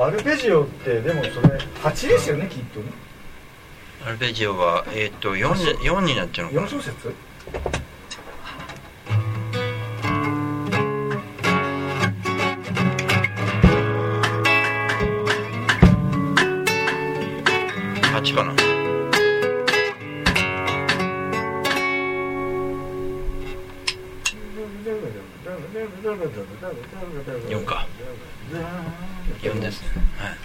アルペジオってでもそれ8ですよねきっとね。アルペジオはえっ、と 4, 4になっちゃうの4か小節？な8かな。4か4です。ねはいはい。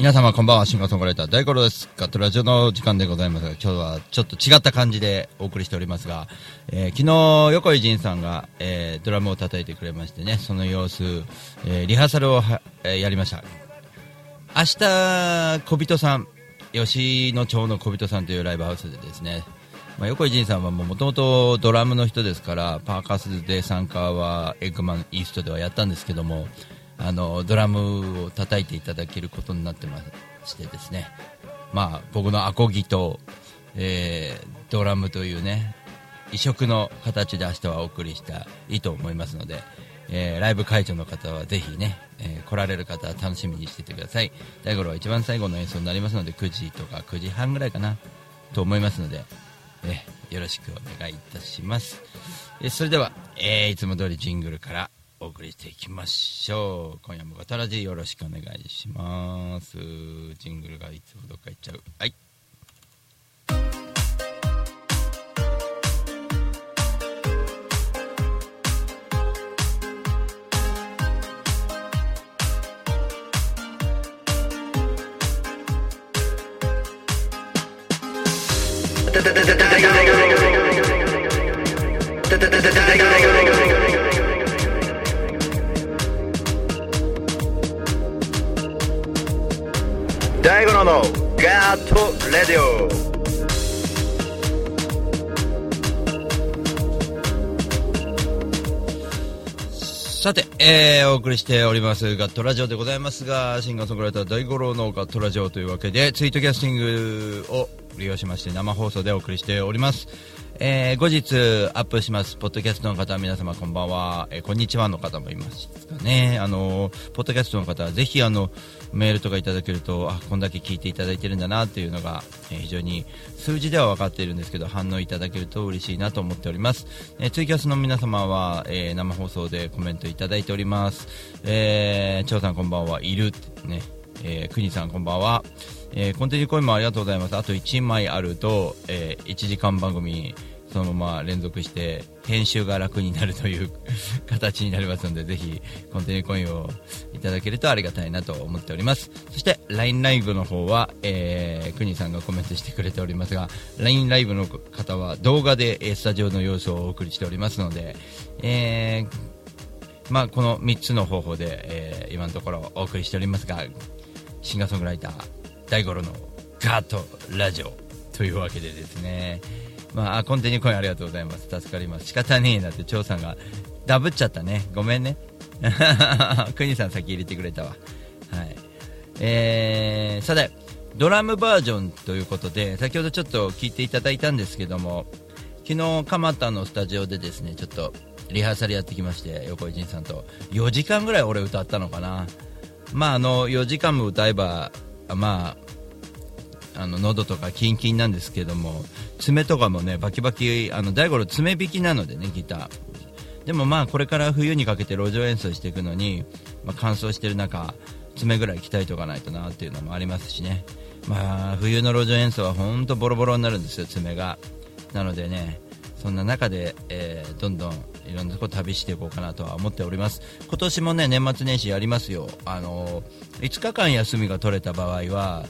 皆様こんばんは、シンガーソングライター大五郎です。ガットラジオの時間でございますが、今日はちょっと違った感じでお送りしておりますが、えー昨日、横井仁さんが、えードラムを叩いてくれましてね、その様子、えーリハーサルをは、えーやりました。明日、小人さん、吉野町の小人さんというライブハウスでですね、まあ、横井仁さんはもともとドラムの人ですから、パーカスで参加はエッグマンイーストではやったんですけども、あのドラムを叩いていただけることになってましてですね、まあ、僕のアコギと、えードラムというね異色の形で明日はお送りしたいいと思いますので、えーライブ会場の方はぜひね、えー来られる方は楽しみにしていてください。大五郎は一番最後の演奏になりますので9時とか9時半ぐらいかなと思いますので、えよろしくお願いいたします、えそれでは、えいつも通りジングルからお送りしていきましょう。今夜もガタラジよろしくお願いします。ジングルがいつもどっか行っちゃう。はい。アートレディオさて、えー、お送りしておりますガットラジオでございますが、シンガーソングライター大五郎のガットラジオというわけで、ツイートキャスティングを利用しまして生放送でお送りしております。えー、後日アップします。ポッドキャストの方は、皆様こんばんは。えー、こんにちはの方もいますかね。あの、ポッドキャストの方はぜひあの、メールとかいただけると、あ、こんだけ聞いていただいてるんだなっていうのが、え、非常に数字では分かっているんですけど、反応いただけると嬉しいなと思っております。え、ツイキャスの皆様は、え、生放送でコメントいただいております。えー、張さんこんばんは、いるね。えー、くにさんこんばんは。えー、コンテンツコインもありがとうございます。あと1枚あると、えー、1時間番組、そのまま連続して編集が楽になるという形になりますのでぜひコンテニューコインをいただけるとありがたいなと思っております。そして LINE ライブの方は、えー、国さんがコメントしてくれておりますが LINE ライブの方は動画でスタジオの様子をお送りしておりますので、えーまあ、この3つの方法で、えー、今のところお送りしておりますがシンガーソングライター大五郎のガートラジオというわけでですね。まあ、コンテニューコインありがとうございます。助かります。仕方ねえなって、張さんが、ダブっちゃったね。ごめんね。クニさん先入れてくれたわ。はい。えー、さて、ドラムバージョンということで、先ほどちょっと聞いていただいたんですけども、昨日、蒲田のスタジオでですね、ちょっとリハーサルやってきまして、横井仁さんと、4時間ぐらい俺歌ったのかな。まあ、あの、4時間も歌えば、まあ、あの喉とかキンキンなんですけども爪とかもねバキバキあの大五郎爪引きなのでねギター。でもまあこれから冬にかけて路上演奏していくのに、まあ、乾燥してる中爪ぐらい鍛えておかないとなっていうのもありますしね。まあ冬の路上演奏は本当ボロボロになるんですよ爪が。なのでねそんな中で、えー、どんどんいろんなとこ旅していこうかなとは思っております。今年もね年末年始やりますよ。あの5日間休みが取れた場合は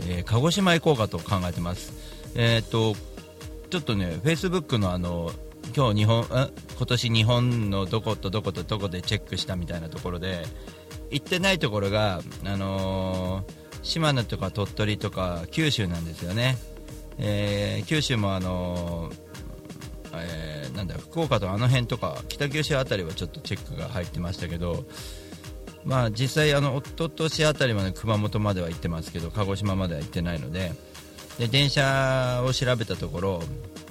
えー、鹿児島行こうかと考えてます。えー、っと、ちょっとね、フェイスブックのあの、今日日本、今年日本のどことどことどこでチェックしたみたいなところで、行ってないところが、あのー、島根とか鳥取とか九州なんですよね。えー、九州もあのえー、なんだ福岡とあの辺とか北九州辺りはちょっとチェックが入ってましたけどまあ、実際、あの一昨年あたりまで熊本までは行ってますけど鹿児島までは行ってないのでで電車を調べたところ、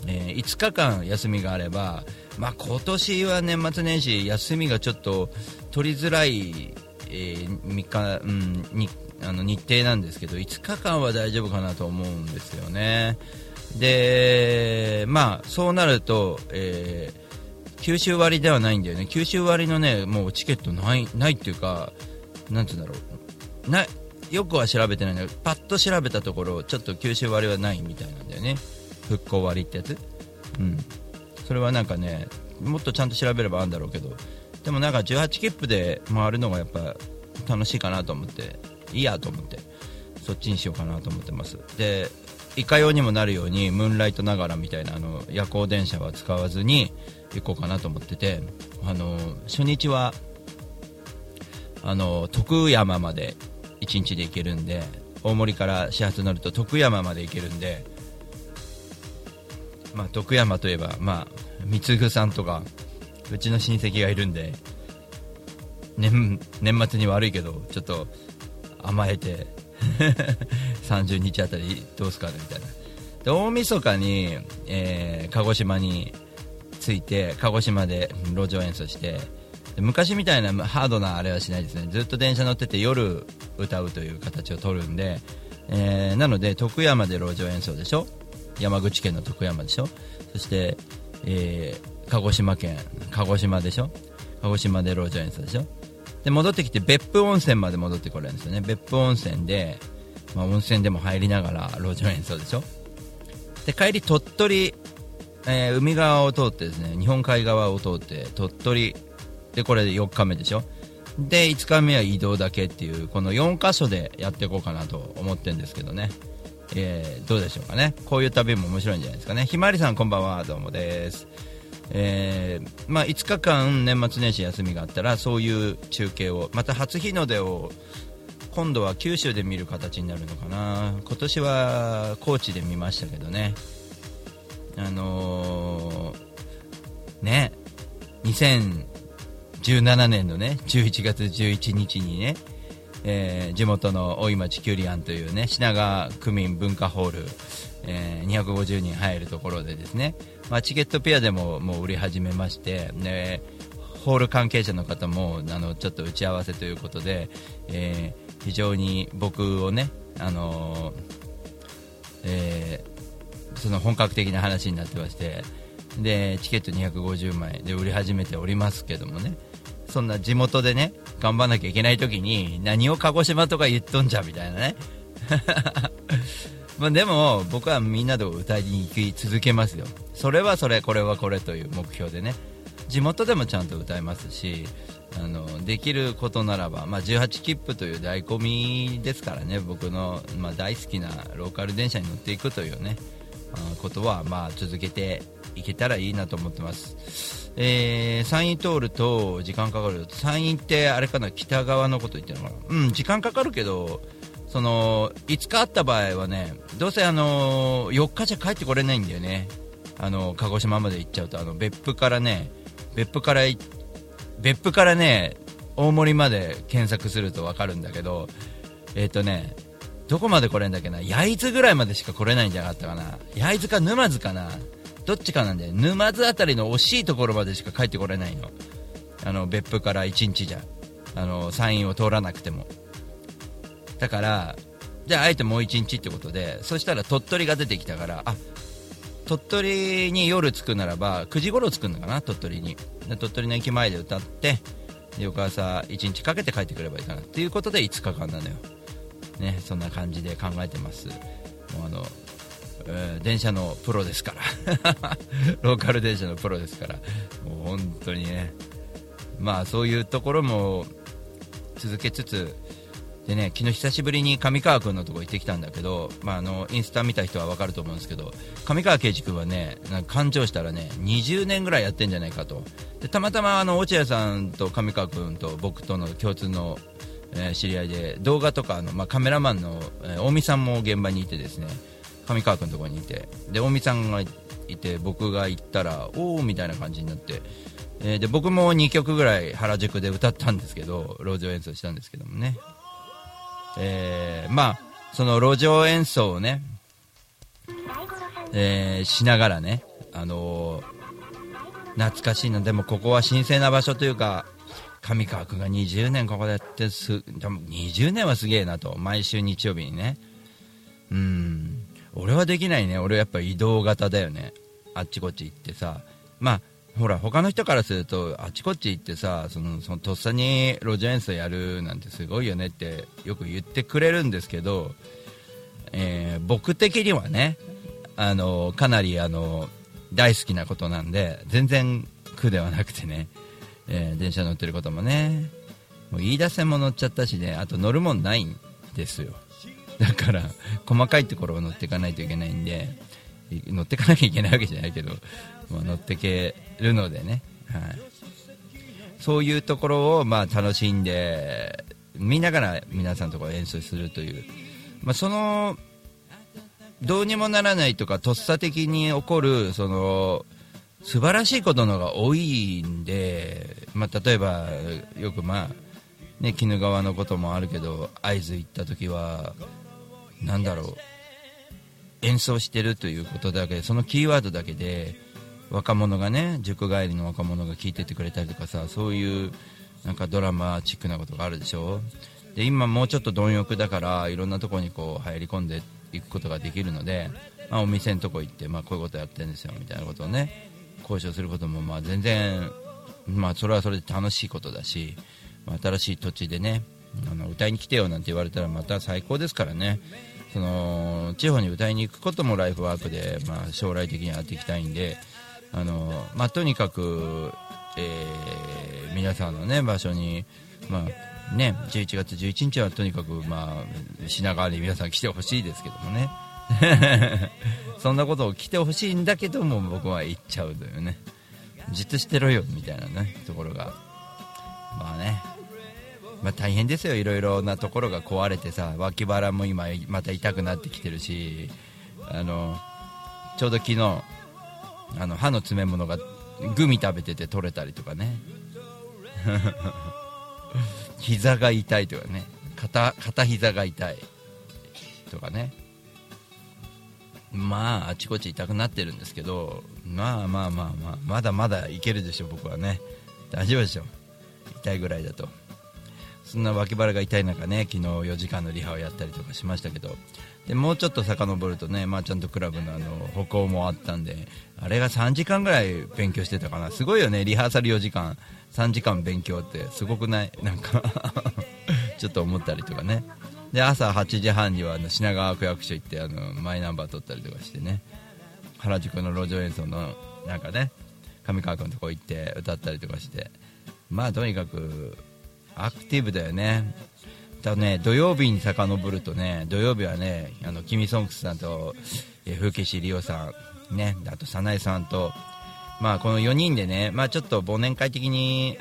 えー、5日間休みがあれば、まあ、今年は年末年始休みがちょっと取りづらい、えー、3日、うん、にあの日程なんですけど5日間は大丈夫かなと思うんですよね。でまあ、そうなると、えー九州割ではないんだよね。九州割のねもうチケットないないっていうかなんて言うんだろう。なよくは調べてないんだけどパッと調べたところちょっと九州割はないみたいなんだよね。復興割ってやつ。うん。それはなんかねもっとちゃんと調べればあるんだろうけどでもなんか18切符で回るのがやっぱ楽しいかなと思っていいやと思ってそっちにしようかなと思ってます。でいかようにもなるようにムーンライトながらみたいなあの夜行電車は使わずに行こうかなと思っててあの初日はあの徳山まで1日で行けるんで大森から始発乗ると徳山まで行けるんで、まあ、徳山といえば、まあ、三ぐさんとかうちの親戚がいるんで年年末に悪いけどちょっと甘えて 30日あたりどうすかねみたいな。で大晦日に、えー、鹿児島に着いて鹿児島で路上演奏して昔みたいなハードなあれはしないですね。ずっと電車乗ってて夜歌うという形を取るんで、えー、なので徳山で路上演奏でしょ？山口県の徳山でしょ？そして、えー、鹿児島県鹿児島でしょ？鹿児島で路上演奏でしょ？で戻ってきて別府温泉まで戻ってこれるんですよね。別府温泉で、まあ、温泉でも入りながら路上演奏でしょ？で帰り鳥取えー、海側を通ってですね日本海側を通って鳥取でこれで4日目でしょ？で5日目は移動だけっていうこの4箇所でやっていこうかなと思ってるんですけどね、えー、どうでしょうかね？こういう旅も面白いんじゃないですかね。ひまわりさんこんばんは。どうもです。えー、まあ、5日間年末年始休みがあったらそういう中継をまた初日の出を今度は九州で見る形になるのかな。今年は高知で見ましたけどね。あのー、ね、2017年のね11月11日にね、えー地元の大井町キュリアンというね品川区民文化ホール、えー250人入るところでですね、まあ、チケットペアでももう売り始めまして、でホール関係者の方もあのちょっと打ち合わせということで、えー非常に僕をね、あのーえーその本格的な話になってましてでチケット250枚で売り始めておりますけどもね。そんな地元でね頑張んなきゃいけない時に何を鹿児島とか言っとんじゃみたいなね。まあでも僕はみんなで歌いに行き続けますよ。それはそれこれはこれという目標でね。地元でもちゃんと歌いますしあのできることならば、まあ、18切符という醍醐味ですからね。僕の、まあ、大好きなローカル電車に乗っていくというね。ことは、まあ、続けていけたらいいなと思ってます、えー、山陰通ると時間かかる。山陰ってあれかな？北側のこと言ってるのかな？うん時間かかるけどその5日あった場合はねどうせあの4日じゃ帰ってこれないんだよね。あの鹿児島まで行っちゃうと。あの別府からね別府から別府からね大森まで検索すると分かるんだけどえっ、とねどこまで来れんだっけな？焼津ぐらいまでしか来れないんじゃなかったかな？焼津か沼津かな？どっちかなんだよ。沼津あたりの惜しいところまでしか帰ってこれないの。あの別府から1日じゃ。あの山陰を通らなくても。だからじゃああえてもう1日ってことでそしたら鳥取が出てきたからあ鳥取に夜着くならば9時頃着くのかな？鳥取に。鳥取の駅前で歌って翌朝1日かけて帰ってくればいいかな。っていうことで5日間なのよ。ねそんな感じで考えてます。もうあの、え電車のプロですから。ローカル電車のプロですから。もう本当にね。まあそういうところも続けつつでね昨日久しぶりに上川君のとこ行ってきたんだけど、まあ、あのインスタ見た人は分かると思うんですけど上川圭司君はねなんか勘定したらね20年ぐらいやってんじゃないかと。でたまたまあの落合さんと上川君と僕との共通の、えー知り合いで動画とかあの、まあ、カメラマンの、えー大見さんも現場にいてですね上川君のところにいてで大見さんがいて僕が行ったらおおみたいな感じになって。えーで僕も2曲ぐらい原宿で歌ったんですけど路上演奏したんですけどもねえーまあその路上演奏をね、えーしながらね、あのー懐かしいなでもここは神聖な場所というか上川君が20年ここでやってすでも20年はすげえなと。毎週日曜日にね。うん。俺はできないね。俺はやっぱ移動型だよね。あっちこっち行ってさ。まあほら他の人からするとあっちこっち行ってさそのそのとっさに路上演奏やるなんてすごいよねってよく言ってくれるんですけど、えー僕的にはねあのかなりあの大好きなことなんで全然苦ではなくてね、えー電車乗ってることもねもう飯田線も乗っちゃったしねあと乗るもんないんですよ。だから細かいところを乗っていかないといけないんで乗っていかなきゃいけないわけじゃないけど、まあ、乗っていけるのでね、はい、そういうところをまあ楽しんで見ながら皆さんのところ演奏するという、まあ、そのどうにもならないとかとっさ的に起こるその素晴らしいことのが多いんで、まあ、例えばよくまあね鬼怒川のこともあるけど会津行った時はなんだろう演奏してるということだけでそのキーワードだけで若者がね塾帰りの若者が聴いててくれたりとかさそういうなんかドラマチックなことがあるでしょ？で今もうちょっと貪欲だからいろんなとこにこう入り込んでいくことができるので、まあ、お店のとこ行って、まあ、こういうことやってるんですよみたいなことをね交渉することもまあ全然、まあ、それはそれで楽しいことだし、まあ新しい土地でねあの歌いに来てよなんて言われたらまた最高ですからね。その地方に歌いに行くこともライフワークで、まあ、将来的にやっていきたいんであの、まあ、とにかく、えー皆さんの、ね、場所に、まあね、11月11日はとにかく、まあ、品川に皆さん来てほしいですけどもね。そんなことを来てほしいんだけども僕は行っちゃうというね。じっとしてろよみたいなねところが。まあね。まあ、大変ですよ、いろいろなところが壊れてさ脇腹も今また痛くなってきてるしあのちょうど昨日あの歯の詰め物がグミ食べてて取れたりとかね。膝が痛いとかね。片片膝が痛いとかね。まああちこち痛くなってるんですけどまあまあまあまあまだまだいけるでしょ僕はね。大丈夫でしょ痛いぐらいだと。そんな脇腹が痛い中ね昨日4時間のリハをやったりとかしましたけど。でもうちょっと遡るとねマーチャントクラブのあの歩行もあったんであれが3時間ぐらい勉強してたかな。すごいよねリハーサル4時間。3時間勉強ってすごくない？なんか ちょっと思ったりとかね。で朝8時半にはあの品川区役所行ってあのマイナンバー取ったりとかしてね。原宿の路上演奏のなんかね上川君のとこ行って歌ったりとかして。まあとにかくアクティブだよね。だね土曜日に遡るとね土曜日はねあのキミソンクスさんと風景師リオさんねあと早苗さんとまあこの4人でねまあちょっと忘年会的に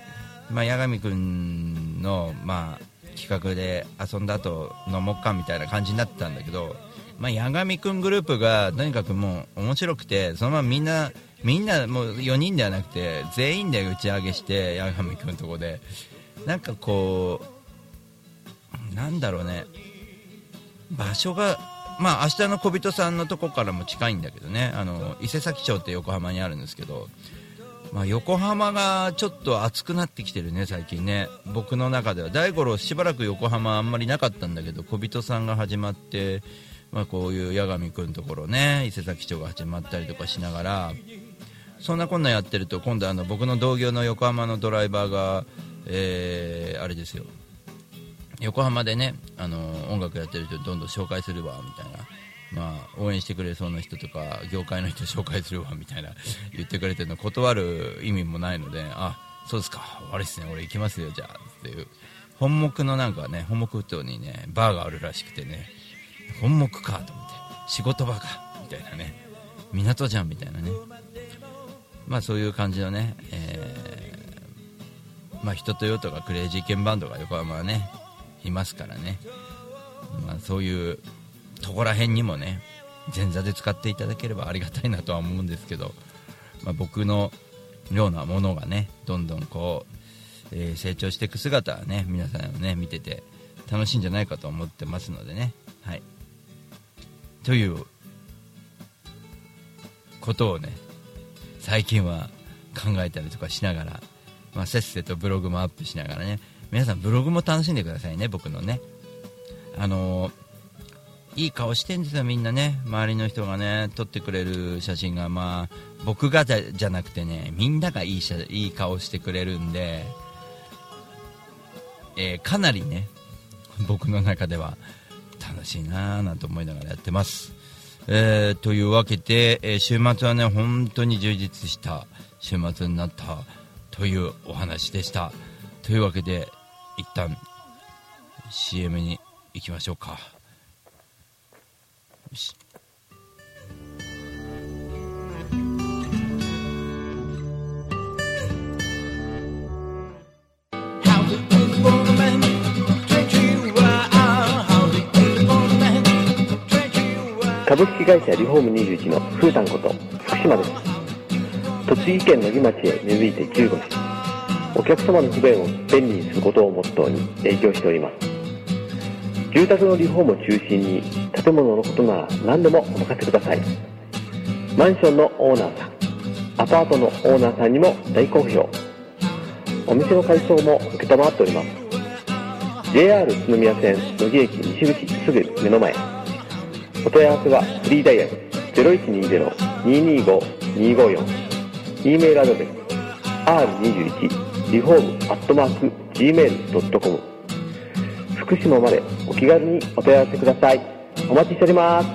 まあ八神君のまあ企画で遊んだ後飲もっかみたいな感じになってたんだけどまあ八神君グループがとにかくもう面白くてそのままみんなみんなもう4人ではなくて全員で打ち上げして八神君のとこで。なんかこうなんだろうね。場所がまあ明日の小人さんのとこからも近いんだけどね。あの伊勢崎町って横浜にあるんですけど、まあ、横浜がちょっと暑くなってきてるね最近ね。僕の中では。大五郎しばらく横浜あんまりなかったんだけど小人さんが始まって、まあ、こういう八神君のところね伊勢崎町が始まったりとかしながらそんなこんなやってると今度あの僕の同業の横浜のドライバーが、えーあれですよ。横浜でねあの音楽やってる人どんどん紹介するわみたいな、まあ、応援してくれそうな人とか業界の人紹介するわみたいな言ってくれてるの断る意味もないのであそうですか。悪いっすね。俺行きますよじゃあっていう。本木のなんかね本木町にねバーがあるらしくてね本木かと思って仕事場かみたいなね港じゃんみたいなね。まあそういう感じのね、えーまあ、人とよとかクレイジーケンバンドが横浜はねいますからね、まあ、そういうとこら辺にもね前座で使っていただければありがたいなとは思うんですけど、まあ、僕のようなものがねどんどんこう、えー成長していく姿はね皆さんをね見てて楽しいんじゃないかと思ってますのでね。はい。ということをね最近は考えたりとかしながら、まあ、せっせとブログもアップしながらね皆さんブログも楽しんでくださいね僕のね。あのーいい顔してんですよみんなね。周りの人がね撮ってくれる写真が。まあ僕がじゃなくてねみんながいい写いい顔してくれるんで、えーかなりね僕の中では楽しいなぁなんて思いながらやってます。えーというわけで、えー週末はね本当に充実した週末になったというお話でした。というわけで一旦 CM に行きましょうか。株式会社リフォーム21のフータンこと福島です。栃木県野木町へ目付いて15年。お客様の不便を便利にすることをモットーに影響しております。住宅のリフォームを中心に建物のことなら何でもお任せください。マンションのオーナーさんアパートのオーナーさんにも大好評。お店の改装も承っております。JR 宇都宮線野木駅西口すぐ目の前。お問い合わせはフリーダイヤル0120-225-254 E メールアドレス r21 リフォームアットマーク gmail.com 福島までお気軽にお問い合わせください。お待ちしております。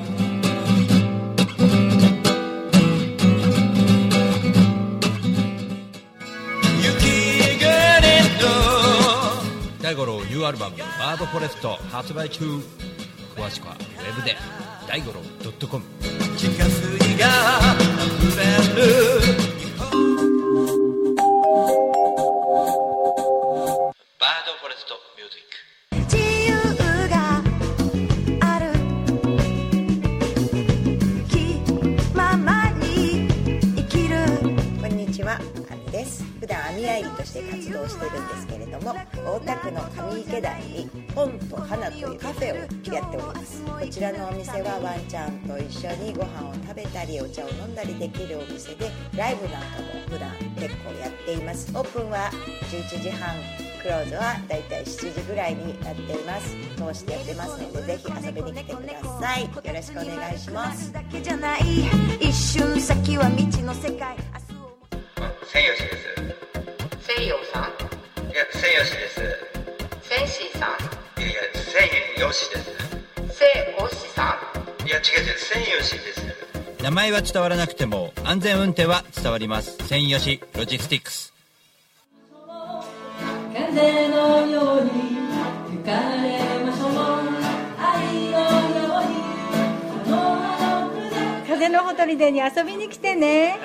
大五郎ニューアルバム「バードフォレスト」発売中。詳しくはウェブで。大五郎 .com 地下水が溢れるして活動してるんですけれども大田区の上池台に本と花というカフェをやっております。こちらのお店はワンちゃんと一緒にご飯を食べたりお茶を飲んだりできるお店でライブなんかも普段結構やっています。オープンは11時半クローズはだいたい7時ぐらいになっています。通してやってますのでぜひ遊びに来てください。よろしくお願いします。一瞬先は未知の世界。千吉です西洋さん？いや千吉です。センシーさん？いやいや千吉です。セイオシさん？いや違う違う千吉です。名前は伝わらなくても安全運転は伝わります。ロジスティックス。風のように吹かれましょう愛のようにあのあの船風のほとりでに遊びに来てね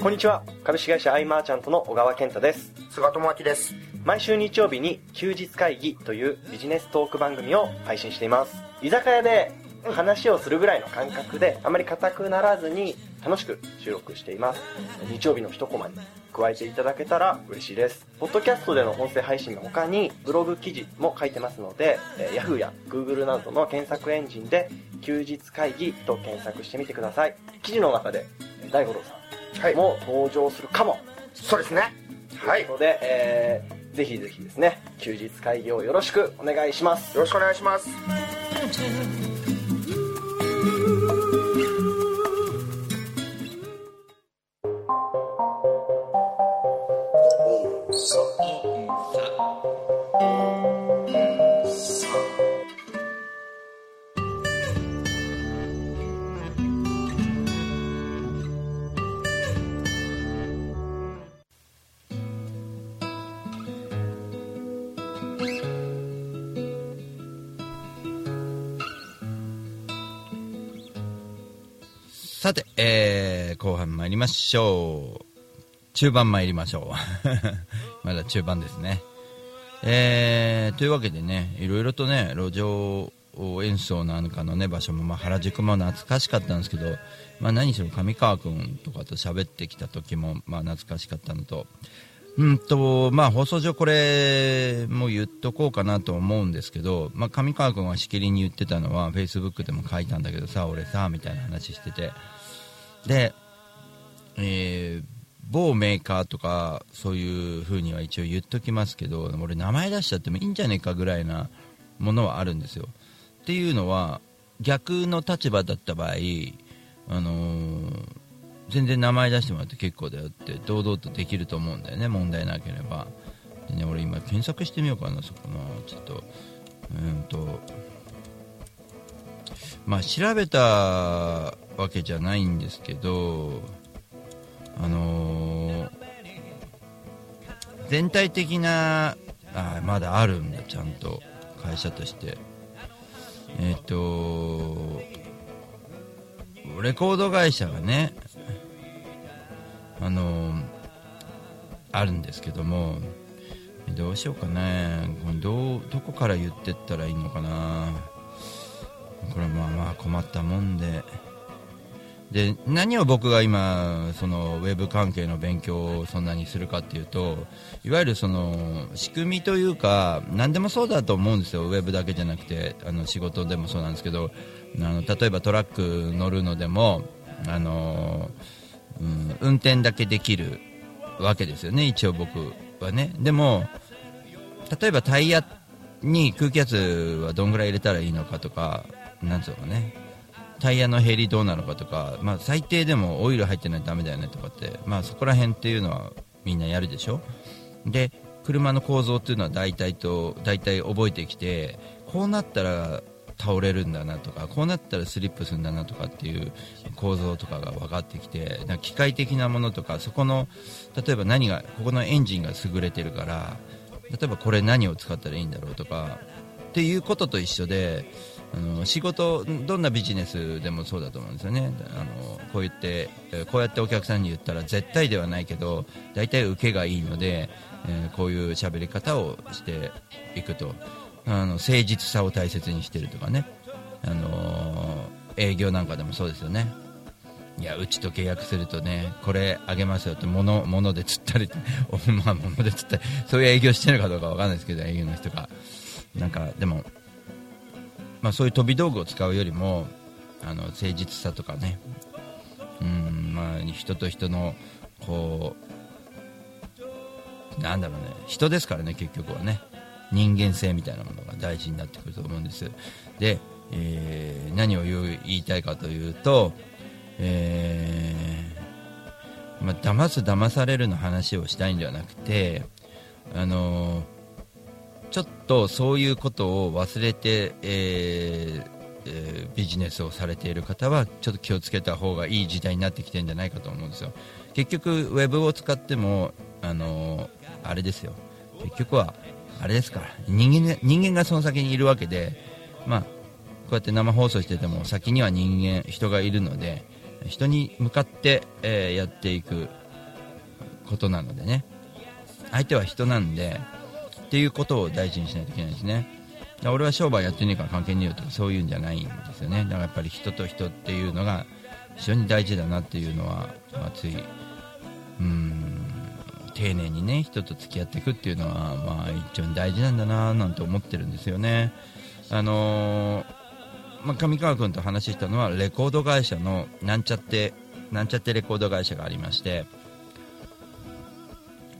こんにちは。株式会社アイマーチャントの小川健太です。菅智明です。毎週日曜日に休日会議というビジネストーク番組を配信しています。居酒屋で話をするぐらいの感覚であまり硬くならずに楽しく収録しています。日曜日の一コマに加えていただけたら嬉しいです。ポッドキャストでの音声配信の他にブログ記事も書いてますので、えー Yahoo や Google などの検索エンジンで休日会議と検索してみてください。記事の中でえー大五郎さんも登場するかも、そうですね。はい。ということで、えーぜひぜひですね休日会議をよろしくお願いします。よろしくお願いしますさて、えー、後半参りましょう。中盤参りましょう。まだ中盤ですね。えー、というわけでね、いろいろとね、路上演奏なんかのね、場所も、まあ、原宿も懐かしかったんですけど、まあ、何しろ上川君とかと喋ってきた時も、まあ、懐かしかったのと、うんと、まあ、放送上これも言っとこうかなと思うんですけど、まあ、上川君はしきりに言ってたのは、Facebook でも書いたんだけどさ、俺さ、みたいな話してて、で、えー某メーカーとかそういう風には一応言っときますけど俺名前出しちゃってもいいんじゃねえかぐらいなものはあるんですよ。っていうのは逆の立場だった場合、あのー全然名前出してもらって結構だよって堂々とできると思うんだよね問題なければ。でね俺今検索してみようかなそこのちょっとうんとまあ調べたわけじゃないんですけどあのー全体的なあまだあるんだちゃんと会社として。えっ、とレコード会社がねあのーあるんですけどもどうしようかね。どうどこから言ってったらいいのかな。これまあまあ困ったもんで。で何を僕が今そのウェブ関係の勉強をそんなにするかっていうといわゆるその仕組みというか何でもそうだと思うんですよ。ウェブだけじゃなくてあの仕事でもそうなんですけどあの例えばトラック乗るのでもあの、うん、運転だけできるわけですよね。一応僕はね。でも例えばタイヤに空気圧はどんぐらい入れたらいいのかとかなんつうのかね。タイヤの減りどうなのかとか、まあ、最低でもオイル入ってないとダメだよねとかって、まあ、そこら辺っていうのはみんなやるでしょ？で車の構造っていうのは大体と大体覚えてきてこうなったら倒れるんだなとかこうなったらスリップするんだなとかっていう構造とかが分かってきてなんか機械的なものとかそこの例えば何がここのエンジンが優れてるから例えばこれ何を使ったらいいんだろうとかっていうことと一緒であの仕事どんなビジネスでもそうだと思うんですよね。あのこう言ってこうやってお客さんに言ったら絶対ではないけど大体受けがいいので、えーこういう喋り方をしていくと。あの誠実さを大切にしてるとかね。あの営業なんかでもそうですよね。いやうちと契約するとねこれあげますよって物物で釣ったり まあ物で釣ったりそういう営業してるかどうかわかんないですけど営業の人が。なんかでもまあそういう飛び道具を使うよりもあの誠実さとかね。うんまあ人と人のこうなんだろうね。人ですからね結局はね。人間性みたいなものが大事になってくると思うんです。で、えー何を言いたいかというと、えーまあ、騙す騙されるの話をしたいんではなくてあのーとそういうことを忘れて、えーえビジネスをされている方はちょっと気をつけた方がいい時代になってきてるんじゃないかと思うんですよ。結局ウェブを使ってもあのあれですよ。結局はあれですから。人間が人間がその先にいるわけでまあこうやって生放送してても先には人間人がいるので人に向かって、えーやっていくことなのでね。相手は人なんでっていうことを大事にしないといけないですね。だから俺は商売やってねえから関係ねえよとかそういうんじゃないんですよね。だからやっぱり人と人っていうのが非常に大事だなっていうのは、まあ、ついうん丁寧にね人と付き合っていくっていうのは、まあ、一応大事なんだななんて思ってるんですよね。あのーまあ、上川君と話したのはレコード会社のなんちゃってなんちゃってレコード会社がありまして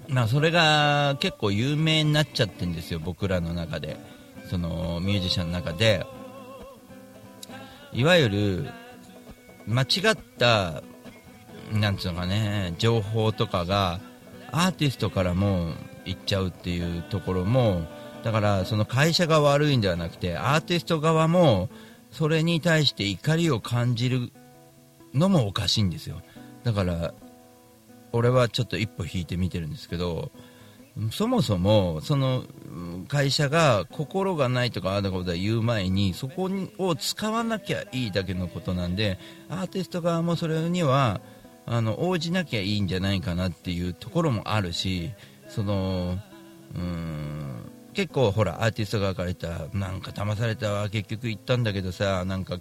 まあそれが結構有名になっちゃってるんですよ僕らの中で。そのミュージシャンの中で。いわゆる間違ったなんつうのかね情報とかがアーティストからも行っちゃうっていうところもだからその会社が悪いんではなくてアーティスト側もそれに対して怒りを感じるのもおかしいんですよ。だから俺はちょっと一歩引いて見てるんですけどそもそもその会社が心がないとかああだことは言う前にそこを使わなきゃいいだけのことなんでアーティスト側もそれにはあの応じなきゃいいんじゃないかなっていうところもあるしそのうーん結構ほらアーティスト側から言ったらなんか騙されたわ結局行ったんだけどさなんか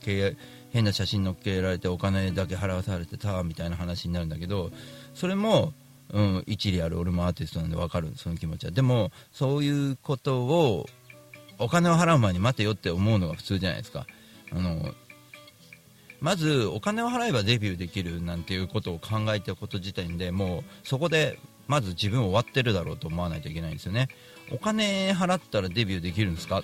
変な写真載っけられてお金だけ払わされてたみたいな話になるんだけどそれも、うん、一理ある俺もアーティストなんで分かるその気持ちは。でもそういうことをお金を払う前に待てよって思うのが普通じゃないですか。あのまずお金を払えばデビューできるなんていうことを考えたこと自体でもうそこでまず自分終わってるだろうと思わないといけないんですよね。お金払ったらデビューできるんですか？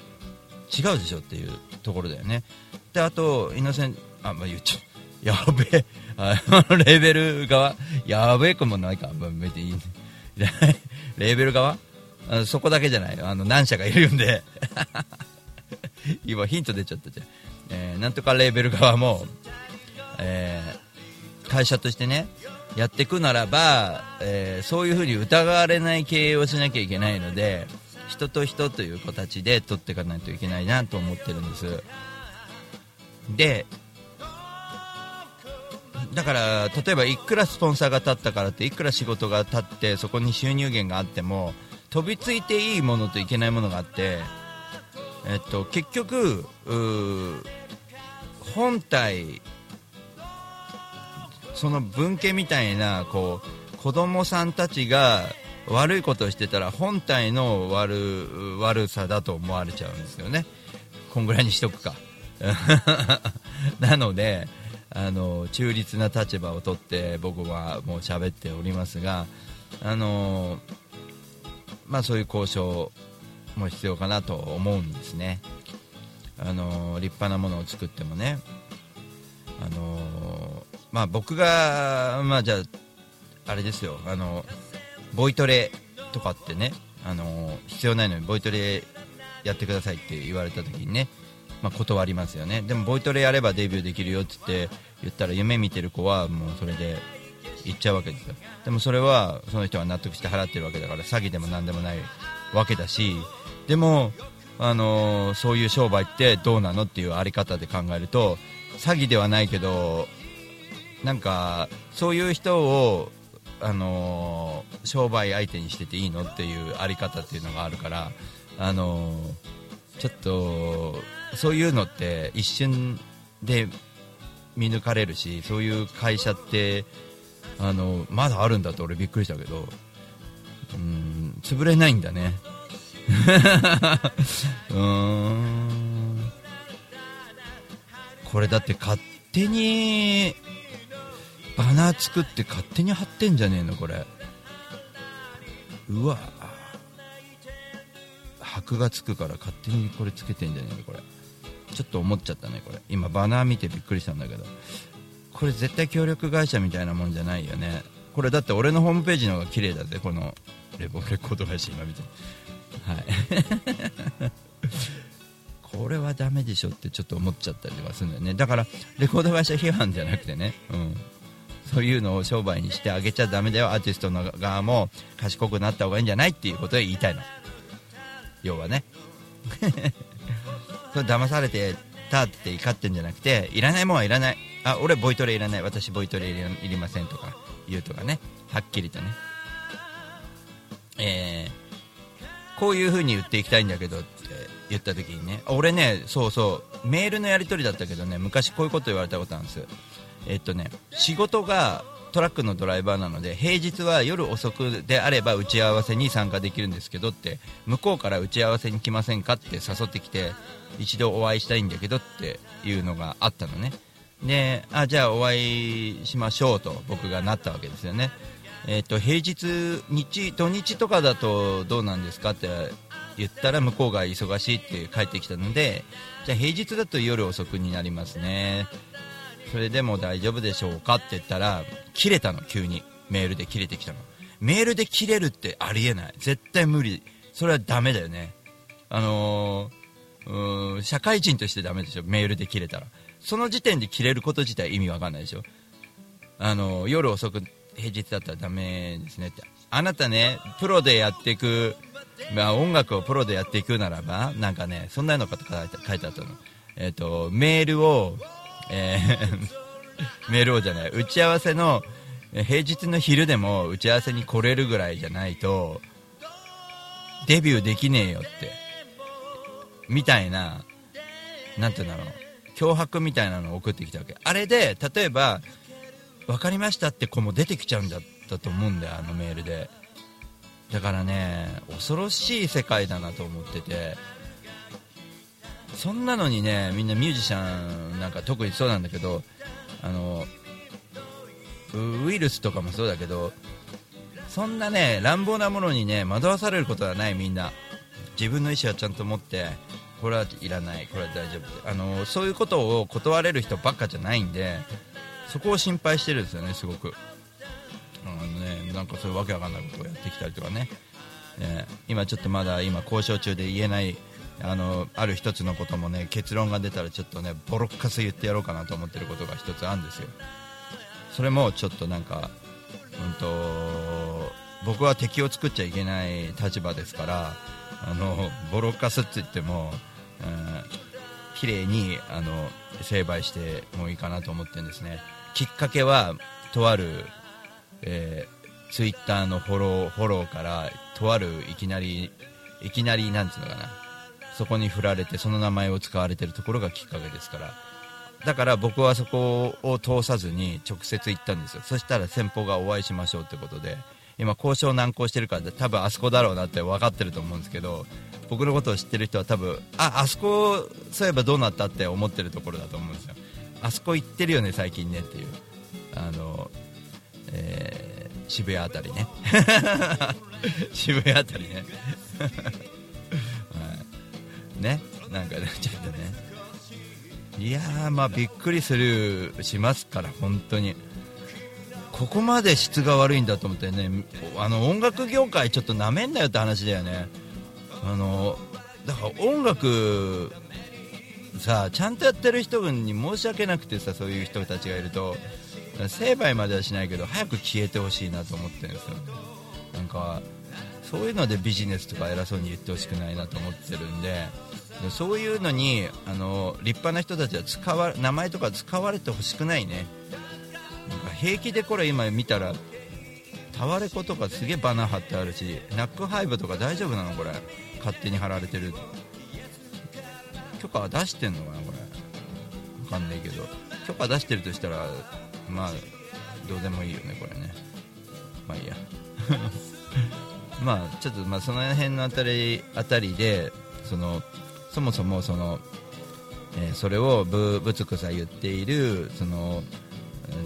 違うでしょっていうところだよね。であとイノセンあ、まあ、言っちゃう。やべえ。あの レーベル側。やべえくもないか、別にいい。ね レーベル側？あそこだけじゃないあの何社かいるんで。今ヒント出ちゃったじゃん、えーなんとかレーベル側も、えー会社としてねやっていくならば、えーそういうふうに疑われない経営をしなきゃいけないので人と人という形で取っていかないといけないなと思ってるんです。でだから例えばいくらスポンサーが立ったからっていくら仕事が立ってそこに収入源があっても飛びついていいものといけないものがあって、えっと、結局本体その文系みたいなこう子供さんたちが悪いことをしてたら本体の悪悪さだと思われちゃうんですよね。こんぐらいにしとくか。なのであの中立な立場を取って僕はもう喋っておりますがあのまあそういう交渉も必要かなと思うんですね。あの立派なものを作ってもね。あのまあ僕がまあじゃああれですよ。あのボイトレとかってねあの必要ないのにボイトレやってくださいって言われた時にねまあ、断りますよね。でもボイトレやればデビューできるよって言って言ったら夢見てる子はもうそれで行っちゃうわけですよ。でもそれはその人は納得して払ってるわけだから詐欺でも何でもないわけだしでも、あのーそういう商売ってどうなのっていうあり方で考えると詐欺ではないけどなんかそういう人を、あのー商売相手にしてていいのっていうあり方っていうのがあるから、あのーちょっとそういうのって一瞬で見抜かれるしそういう会社ってあのまだあるんだと俺びっくりしたけどうん潰れないんだね。うこれだって勝手にバナー作って勝手に貼ってんじゃねえのこれ。うわ。箔がつくから勝手にこれつけてんじゃねえのこれ。ちょっと思っちゃったねこれ。今バナー見てびっくりしたんだけど。これ絶対協力会社みたいなもんじゃないよね。これだって俺のホームページの方が綺麗だぜこのレボレコード会社今見て。はい。これはダメでしょってちょっと思っちゃったりとかするんだよね。だからレコード会社批判じゃなくてね。うん。そういうのを商売にしてあげちゃダメだよ。アーティストの側も賢くなった方がいいんじゃないっていうことを言いたいの。要はね。それ騙されてたって怒ってんじゃなくていらないもんはいらない。あ俺ボイトレいらない。私ボイトレいりませんとか言うとかね。はっきりとね。えー、こういう風に言っていきたいんだけどって言った時にね。俺ねそうそう。メールのやり取りだったけどね。昔こういうこと言われたことあるんですえっとね仕事がトラックのドライバーなので平日は夜遅くであれば打ち合わせに参加できるんですけどって向こうから打ち合わせに来ませんかって誘ってきて一度お会いしたいんだけどっていうのがあったのね。であじゃあお会いしましょうと僕がなったわけですよね。えっと平日日土日とかだとどうなんですかって言ったら向こうが忙しいって帰ってきたのでじゃあ平日だと夜遅くになりますね。それでも大丈夫でしょうかって言ったら切れたの急に。メールで切れてきたの。メールで切れるってありえない。絶対無理。それはダメだよね。あのー社会人としてダメでしょ。メールで切れたら。その時点で切れること自体意味わかんないでしょ。あのー夜遅く平日だったらダメですねって。あなたねプロでやっていくまあ、音楽をプロでやっていくならばなんかねそんなのかと書いてあったの、えっとメールを、えー メールをじゃない打ち合わせの平日の昼でも打ち合わせに来れるぐらいじゃないとデビューできねえよってみたいななんていうんだろう脅迫みたいなのを送ってきたわけ。あれで例えば分かりましたって子も出てきちゃうんだったと思うんだよあのメールで。だからね恐ろしい世界だなと思っててそんなのにねみんなミュージシャンなんか特にそうなんだけどあのウイルスとかもそうだけどそんなね乱暴なものにね惑わされることはないみんな。自分の意思はちゃんと持ってこれはいらないこれは大丈夫あのそういうことを断れる人ばっかじゃないんでそこを心配してるんですよねすごく。あのねなんかそういうわけわかんないことをやってきたりとかね。ね今ちょっとまだ今交渉中で言えないあのある一つのこともね結論が出たらちょっとねボロッカス言ってやろうかなと思ってることが一つあるんですよ。それもちょっとなんかうんと僕は敵を作っちゃいけない立場ですからあのボロッカスって言っても、うん、綺麗にあの成敗してもいいかなと思ってるんですね。きっかけはとある、えー、ツイッターのフォローフォローからとあるいきなりいきなりなんつうのかな。そこに振られてその名前を使われてるところがきっかけですから。だから僕はそこを通さずに直接行ったんですよ。そしたら先方がお会いしましょうってことで。今交渉難航してるから多分あそこだろうなって分かってると思うんですけど。僕のことを知ってる人は多分ああそこそういえばどうなったって思ってるところだと思うんですよ。あそこ行ってるよね最近ねっていう。あの、えー渋谷あたりね。渋谷あたりね。ねなんかねちょっとね。いやーまあびっくりするしますから本当に。ここまで質が悪いんだと思ってねあの音楽業界ちょっとなめんなよって話だよね。あのだから音楽さあちゃんとやってる人に申し訳なくてさそういう人たちがいると成敗まではしないけど早く消えてほしいなと思ってるんですよ。なんかそういうのでビジネスとか偉そうに言ってほしくないなと思ってるんでそういうのにあの立派な人たちは使わ名前とか使われてほしくないね。なんか平気でこれ今見たらタワレコとかすげえバナー貼ってあるしナックハイブとか大丈夫なのこれ。勝手に貼られてる。許可は出してんのかなこれ。わかんないけど。許可出してるとしたらまあどうでもいいよねこれね。まあいいや。まあちょっとまあその辺のあたりあたりでそのそもそもその、えーそれをぶぶつくさ言っているその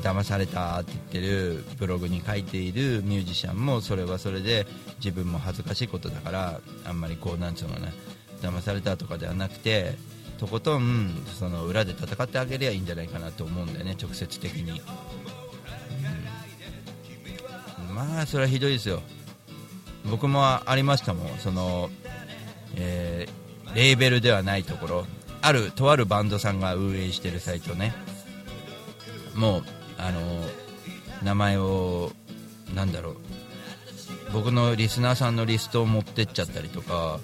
騙されたって言ってるブログに書いているミュージシャンもそれはそれで自分も恥ずかしいことだからあんまりこうなんつうのね騙されたとかではなくてとことんその裏で戦ってあげりゃいいんじゃないかなと思うんだよね直接的に、うん。まあそれはひどいですよ。僕もありましたもん。その、えーレーベルではないところあるとあるバンドさんが運営してるサイトね。もうあの名前をなんだろう。僕のリスナーさんのリストを持ってっちゃったりとか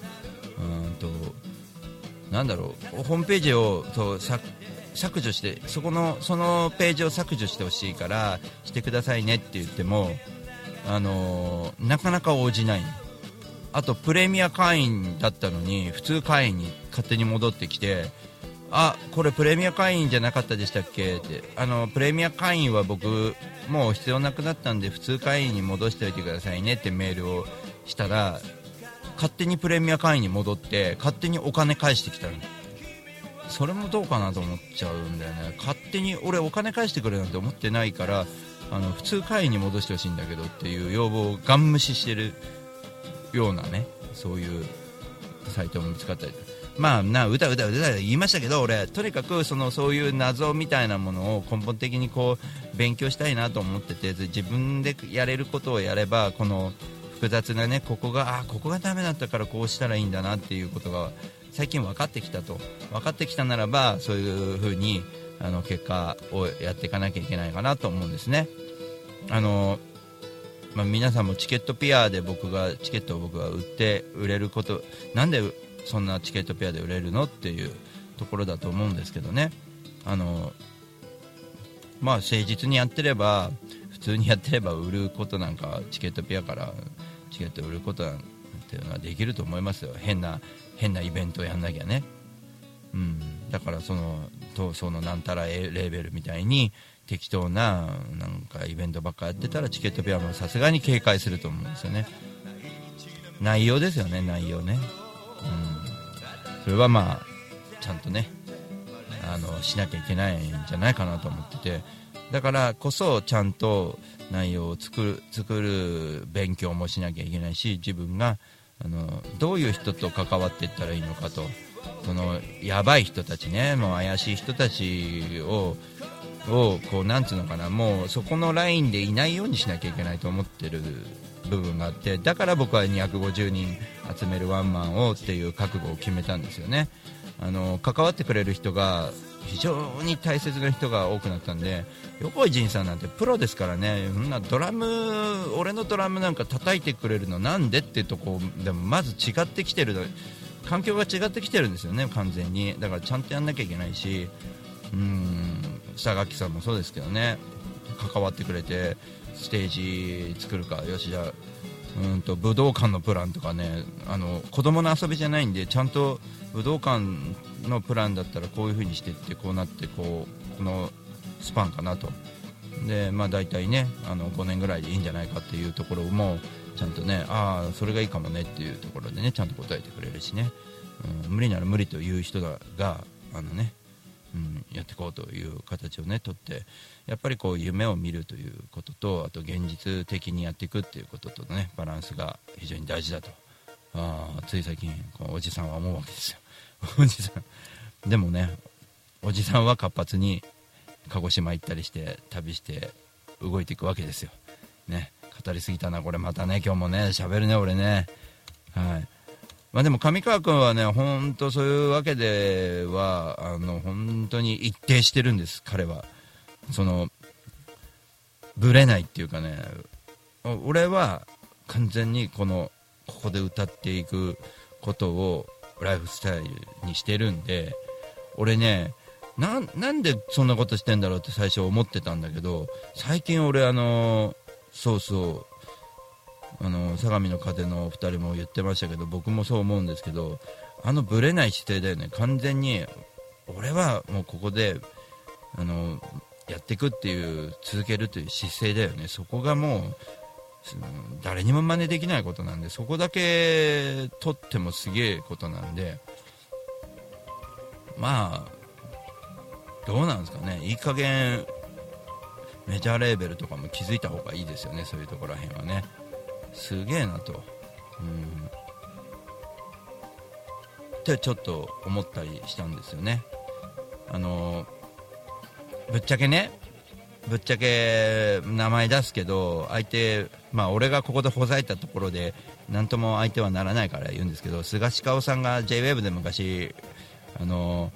うんとなんだろう。ホームページをと削除してそこのそのページを削除してほしいからしてくださいねって言ってもあのなかなか応じない。あとプレミア会員だったのに普通会員に勝手に戻ってきてあこれプレミア会員じゃなかったでしたっけ？ってあのプレミア会員は僕もう必要なくなったんで普通会員に戻しておいてくださいねってメールをしたら勝手にプレミア会員に戻って勝手にお金返してきたの。それもどうかなと思っちゃうんだよね。勝手に俺お金返してくれなんて思ってないからあの普通会員に戻してほしいんだけどっていう要望をガン無視してる。ようなねそういうサイトも見つかったりまあなうだうだうだうだ言いましたけど俺とにかくそのそういう謎みたいなものを根本的にこう勉強したいなと思ってて自分でやれることをやればこの複雑なねここがあここがダメだったからこうしたらいいんだなっていうことが最近分かってきたと。分かってきたならばそういう風にあの結果をやっていかなきゃいけないかなと思うんですね。あのまあ、皆さんもチケットピアで僕がチケットを僕が売って売れることなんでそんなチケットピアで売れるのっていうところだと思うんですけどね。あのまあ誠実にやってれば普通にやってれば売ることなんかチケットピアからチケット売ることなんていうのはできると思いますよ。変な変なイベントをやんなきゃね。うん。だからそのとそのなんたらレーベルみたいに適当ななんかイベントばっかやってたらチケットペアもさすがに警戒すると思うんですよね。内容ですよね内容ね。うん。それはまあちゃんとねあのしなきゃいけないんじゃないかなと思ってて。だからこそちゃんと内容を作る作る勉強もしなきゃいけないし自分があのどういう人と関わっていったらいいのかと。そのやばい人たちねもう怪しい人たちををこうなんつうのかなもうそこのラインでいないようにしなきゃいけないと思ってる部分があってだから僕は250人集めるワンマンをっていう覚悟を決めたんですよね。あの関わってくれる人が非常に大切な人が多くなったんで横井仁さんなんてプロですからね。そんなドラム俺のドラムなんか叩いてくれるのなんでってとこでもまず違ってきてる環境が違ってきてるんですよね完全に。だからちゃんとやんなきゃいけないし。うん。下垣さんもそうですけどね関わってくれてステージ作るかよしじゃあうんと武道館のプランとかねあの子供の遊びじゃないんでちゃんと武道館のプランだったらこういう風にしてってこうなってこうこのスパンかなと。でまあ大体ねあの5年ぐらいでいいんじゃないかっていうところもちゃんとねああそれがいいかもねっていうところでねちゃんと答えてくれるしね、うん、無理なら無理という人ががあのねうん、やっていこうという形をね取ってやっぱりこう夢を見るということとあと現実的にやっていくっていうこととのねバランスが非常に大事だと。あつい最近このおじさんは思うわけですよ。おじさん。でもねおじさんは活発に鹿児島行ったりして旅して動いていくわけですよ。ね。語りすぎたなこれまたね今日もね喋るね俺ね。はい。まあ、でも上川君はね、本当そういうわけでは、あの本当に一定してるんです、彼は。そのぶれないっていうかね、俺は完全にこのここで歌っていくことをライフスタイルにしてるんで、俺ね、なんでそんなことしてんだろうって最初思ってたんだけど、最近俺、あのそうそう、あの相模の風のお二人も言ってましたけど僕もそう思うんですけどあのぶれない姿勢だよね。完全に俺はもうここであのやっていくっていう続けるという姿勢だよね。そこがもう誰にも真似できないことなんでそこだけ取ってもすげえことなんでまあどうなんですかね。いい加減メジャーレーベルとかも気づいた方がいいですよね。そういうところらへんはね。すげえなと。うん。ってちょっと思ったりしたんですよね。あのぶっちゃけね。ぶっちゃけ名前出すけど相手まあ俺がここでほざいたところで何とも相手はならないから言うんですけど菅氏香さんが JWAVE で昔あの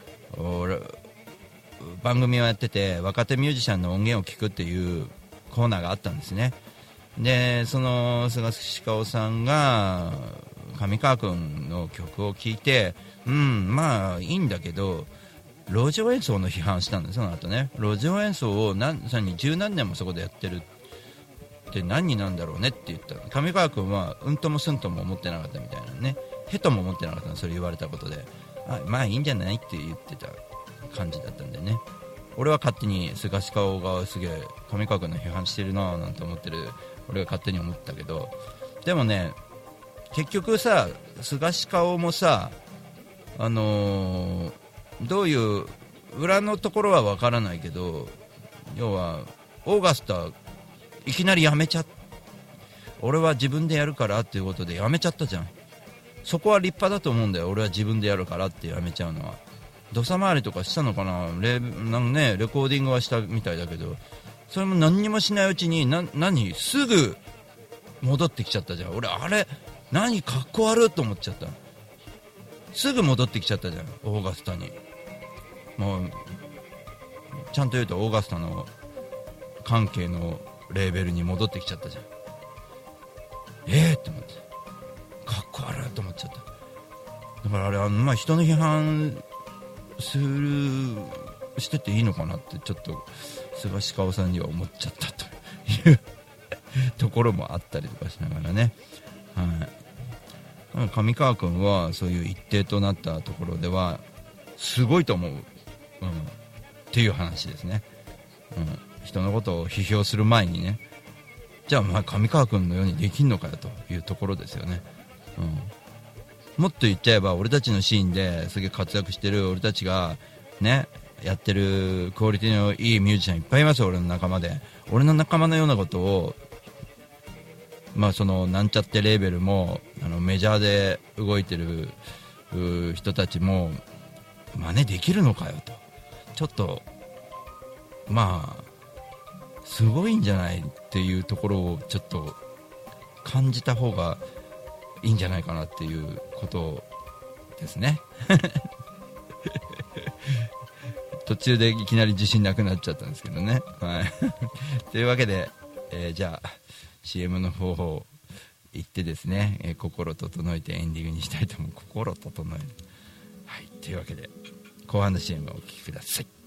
番組をやってて若手ミュージシャンの音源を聞くっていうコーナーがあったんですね。でその菅氏香さんが上川君の曲を聴いてうんまあいいんだけど路上演奏の批判したんですその後ね。路上演奏を何に十何年もそこでやってるって何になんだろうねって言った上川君はうんともすんとも思ってなかったみたいなね。へとも思ってなかったのそれ言われたことで。あまあいいんじゃないって言ってた感じだったんでね。俺は勝手に菅氏顔がすげえ上川君の批判してるなぁなんて思ってる俺が勝手に思ったけど。でもね結局さ菅氏顔もさあのーどういう裏のところは分からないけど要はオーガスタいきなり辞めちゃっ俺は自分でやるからっていうことで辞めちゃったじゃん。そこは立派だと思うんだよ。俺は自分でやるからって辞めちゃうのは。土佐回りとかしたのかな。レなんねレコーディングはしたみたいだけど。それも何にもしないうちにな何？すぐ戻ってきちゃったじゃん。俺あれ何かっこ悪いと思っちゃったすぐ戻ってきちゃったじゃんオーガスタに。もうちゃんと言うとオーガスタの関係のレーベルに戻ってきちゃったじゃん。ええー、って思って。かっこ悪いと思っちゃった。だからあれあの、まあ、人の批判するしてていいのかなってちょっと菅氏顔さんには思っちゃったというところもあったりとかしながらね、はい、上川君はそういう一定となったところではすごいと思う、うん、っていう話ですね、うん、人のことを批評する前にね。じゃあまあ上川君のようにできんのかよというところですよね、うん、もっと言っちゃえば俺たちのシーンですげえ活躍してる俺たちがねやってるクオリティのいいミュージシャンいっぱいいます俺の仲間で。俺の仲間のようなことをまあそのなんちゃってレーベルもあのメジャーで動いてる人たちも真似できるのかよと。ちょっとまあすごいんじゃないっていうところをちょっと感じた方がいいんじゃないかなっていうことですね。途中でいきなり自信なくなっちゃったんですけどね、はい、というわけで、えー、じゃあ CM の方法行ってですね、えー、心整えてエンディングにしたいと思う。心整える。はい。というわけで後半の CM をお聴きください。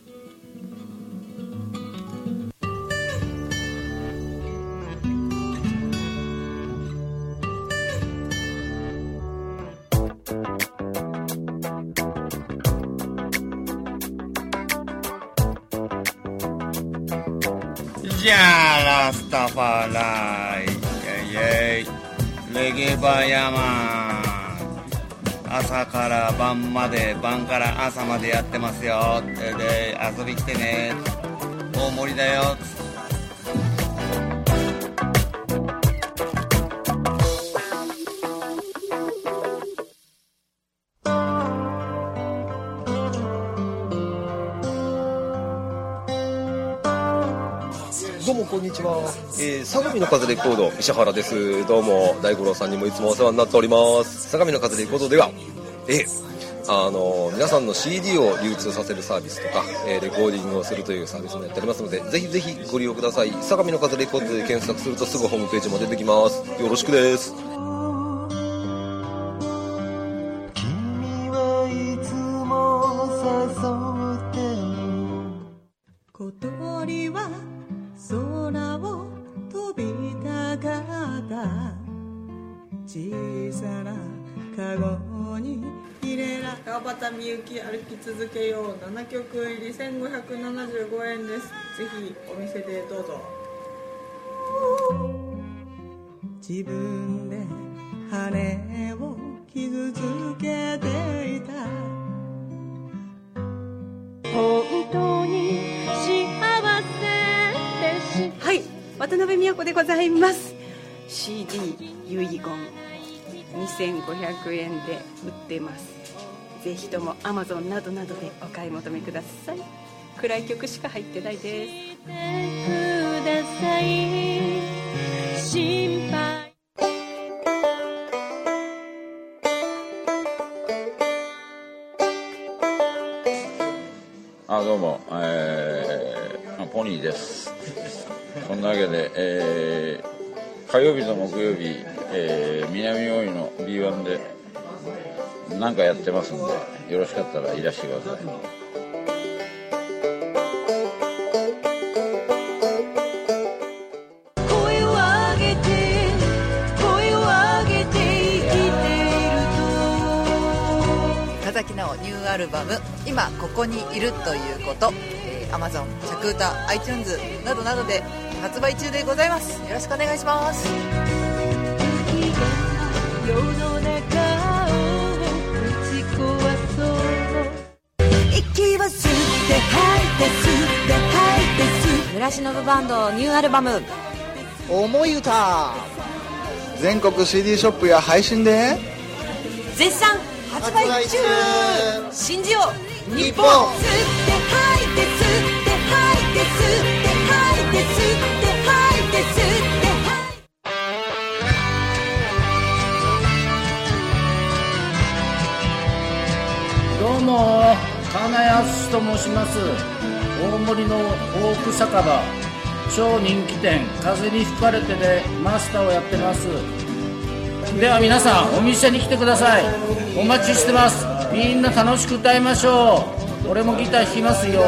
イレゲバヤマン朝から晩まで晩から朝までやってますよ。で遊び来てね。大盛りだよ。どうもこんにちは、えー、相模の風レコード石原です。どうも大五郎さんにもいつもお世話になっております。相模の風レコードではえーあの皆さんの CD を流通させるサービスとか、えーレコーディングをするというサービスもやっておりますのでぜひぜひご利用ください。相模の風レコードで検索するとすぐホームページも出てきます。よろしくです。ゴに入れら川端みゆき歩き続けよう。7曲入り1575円です。ぜひお店でどうぞ。自分で羽を傷つけていた。本当に幸せでしはい渡辺美代子でございます。CD 遺言2500円で売ってます。ぜひとも Amazon などなどでお買い求めください。暗い曲しか入ってないです。ください。心配。あどうも、えーまあポニーです。そんなわけで、えー火曜日と木曜日、えー南大井の B1 で何かやってますんでよろしかったらいらしてください声を上げて声を上げて生きている岡崎直ニューアルバム「今ここにいるということ」えー、Amazon 着歌 iTunes などなどで発売中でございます。よろしくお願いします。村忍バンドニューアルバム「思い歌」全国 CD ショップや配信で。絶賛発売中。信じよう日本。吸って吐いて吸って吐いて吸ってと申します。大森のオーク酒場。超人気店。風に吹かれてでマスターをやってます。では皆さんお店に来てください。お待ちしてます。みんな楽しく歌いましょう。俺もギター弾きますよ。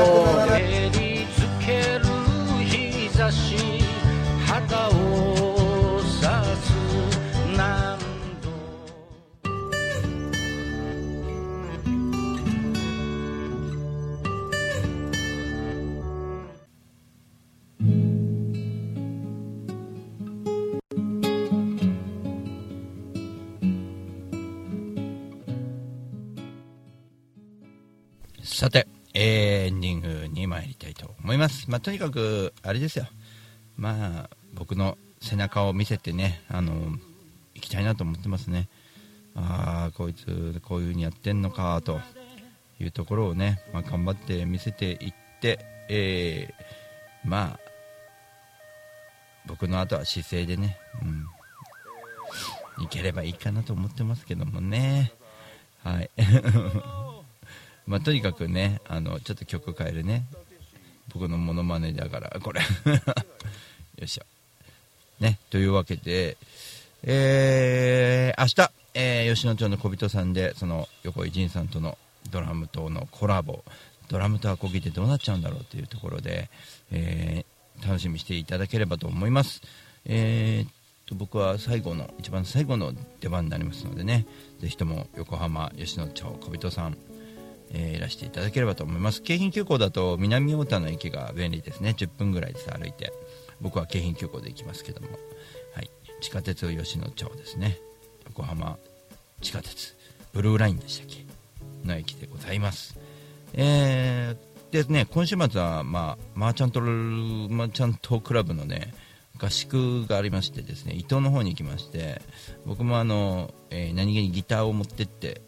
たいと思います。まあ、とにかく、あれですよ。まあ、僕の背中を見せてね、あの、行きたいなと思ってますね。ああ、こいつ、こういう風にやってんのか、というところをね、まあ、頑張って見せていって、えーまあ、僕の後は姿勢でね、うん、いければいいかなと思ってますけどもね。はい。まあ、とにかくね、あの、ちょっと曲変えるね。僕のモノマネだから、これ。よいしょ。ね、というわけで、えー、明日、えー吉野町の小人さんで、その、横井仁さんとのドラムとのコラボ、ドラムとアコギってどうなっちゃうんだろうっていうところで、えー楽しみにしていただければと思います。えーっと、僕は最後の、一番最後の出番になりますのでね、ぜひとも横浜吉野町小人さん、えーいらしていただければと思います。京浜急行だと南太田の駅が便利ですね。10分ぐらいです。歩いて。僕は京浜急行で行きますけども、はい、地下鉄吉野町ですね。横浜地下鉄。ブルーラインでしたっけの駅でございます。えー、でね今週末は、まあ、マーチャントルマーチャントクラブのね合宿がありましてですね伊東の方に行きまして僕もあの、えー何気にギターを持ってって、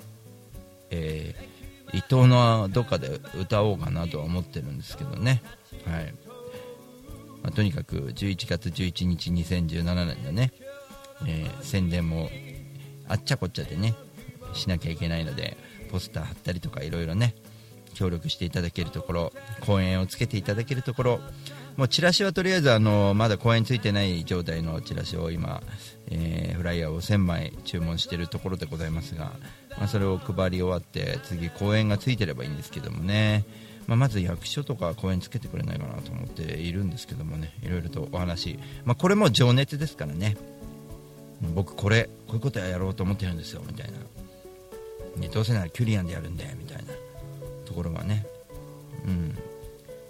えー伊東のどっかで歌おうかなとは思ってるんですけどね、はい。まあとにかく11月11日2017年のね、えー宣伝もあっちゃこっちゃでねしなきゃいけないのでポスター貼ったりとかいろいろね協力していただけるところ公演をつけていただけるところもうチラシはとりあえずあのまだ公演ついてない状態のチラシを今、えーフライヤーを1000枚注文しているところでございますが、まあ、それを配り終わって次公演がついてればいいんですけどもね、まあ、まず役所とか公演つけてくれないかなと思っているんですけどもね。いろいろとお話、まあ、これも情熱ですからね。僕これこういうことやろうと思ってるんですよ。みたいな。ね、どうせならキュリアンでやるんだよみたいなところはね、うん、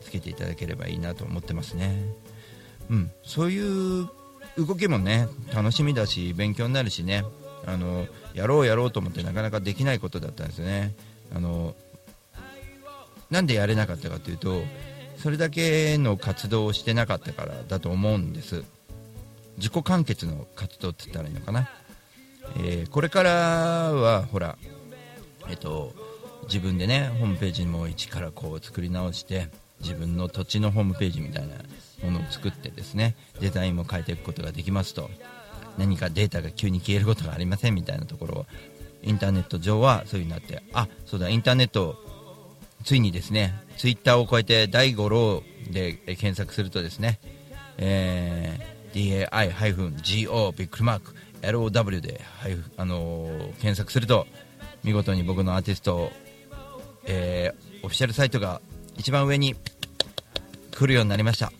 つけていただければいいなと思ってますね、うん、そういう動きもね楽しみだし勉強になるしね。あのやろうやろうと思ってなかなかできないことだったんですよね。あのなんでやれなかったかというとそれだけの活動をしてなかったからだと思うんです。自己完結の活動って言ったらいいのかな、えーこれからはほらえっと自分でねホームページも一からこう作り直して自分の土地のホームページみたいなものを作ってですねデザインも変えていくことができますと何かデータが急に消えることがありませんみたいなところをインターネット上はそういうになってあそうだインターネットついにですねツイッターを超えて第5ローで検索するとですね、えー DAI-GO ビッグマーク LOW で、あのー検索すると見事に僕のアーティスト、えーオフィシャルサイトが一番上に来るようになりました、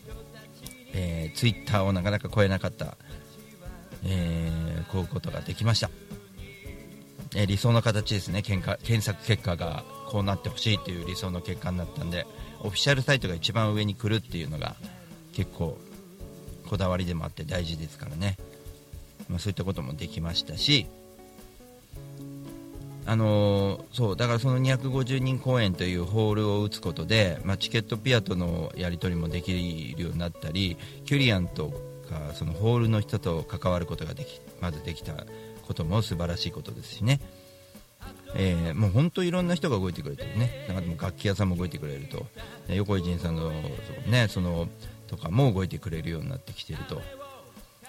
えー、ツイッターをなかなか超えなかった、えーこうことができました、えー理想の形ですね。検検索結果がこうなってほしいという理想の結果になったんでオフィシャルサイトが一番上に来るっていうのが結構こだわりでもあって大事ですからね、まあ、そういったこともできましたしあのそうだからその250人公演というホールを打つことで、まあ、チケットピアとのやり取りもできるようになったりキュリアンとかそのホールの人と関わることができまずできたことも素晴らしいことですしね、えーもう本当いろんな人が動いてくれてるね。なんかでも楽器屋さんも動いてくれると。横井仁さんのねそのとかも動いてくれるようになってきてると。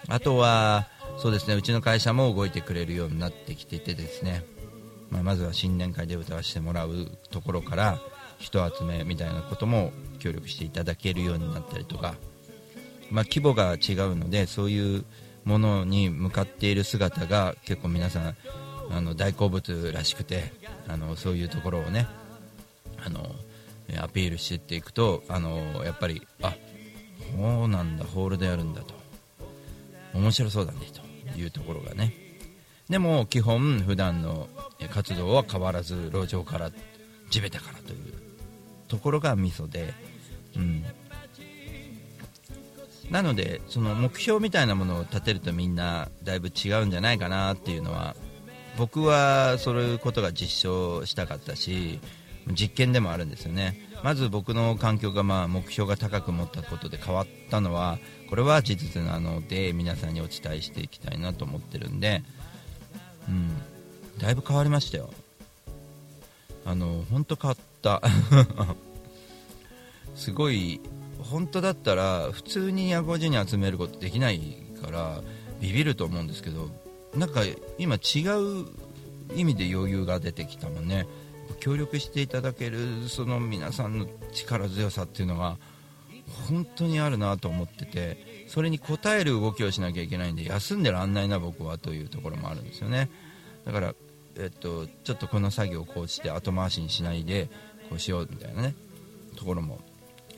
あとはそうですねうちの会社も動いてくれるようになってきていてですね、まあ、まずは新年会で歌わせてもらうところから人集めみたいなことも協力していただけるようになったりとか、まあ、規模が違うのでそういうものに向かっている姿が結構皆さんあの大好物らしくてあのそういうところをねあのアピールしていっていくとあのやっぱりあそうなんだホールでやるんだと面白そうだねというところがねでも基本普段の活動は変わらず路上から地べたからというところがミソで、うん、なのでその目標みたいなものを立てるとみんなだいぶ違うんじゃないかなっていうのは僕はそういうことが実証したかったし実験でもあるんですよね。まず僕の環境がまあ目標が高く持ったことで変わったのはこれは事実なので皆さんにお伝えしていきたいなと思ってるんで、うん、だいぶ変わりましたよ。あの本当変わった。すごい本当だったら普通に250人集めることできないからビビると思うんですけどなんか今違う意味で余裕が出てきたもんね。協力していただけるその皆さんの力強さっていうのが本当にあるなと思っててそれに応える動きをしなきゃいけないんで休んでらんないな僕はというところもあるんですよね。だから、えっと、ちょっとこの作業をこうして後回しにしないでこうしようみたいなねところも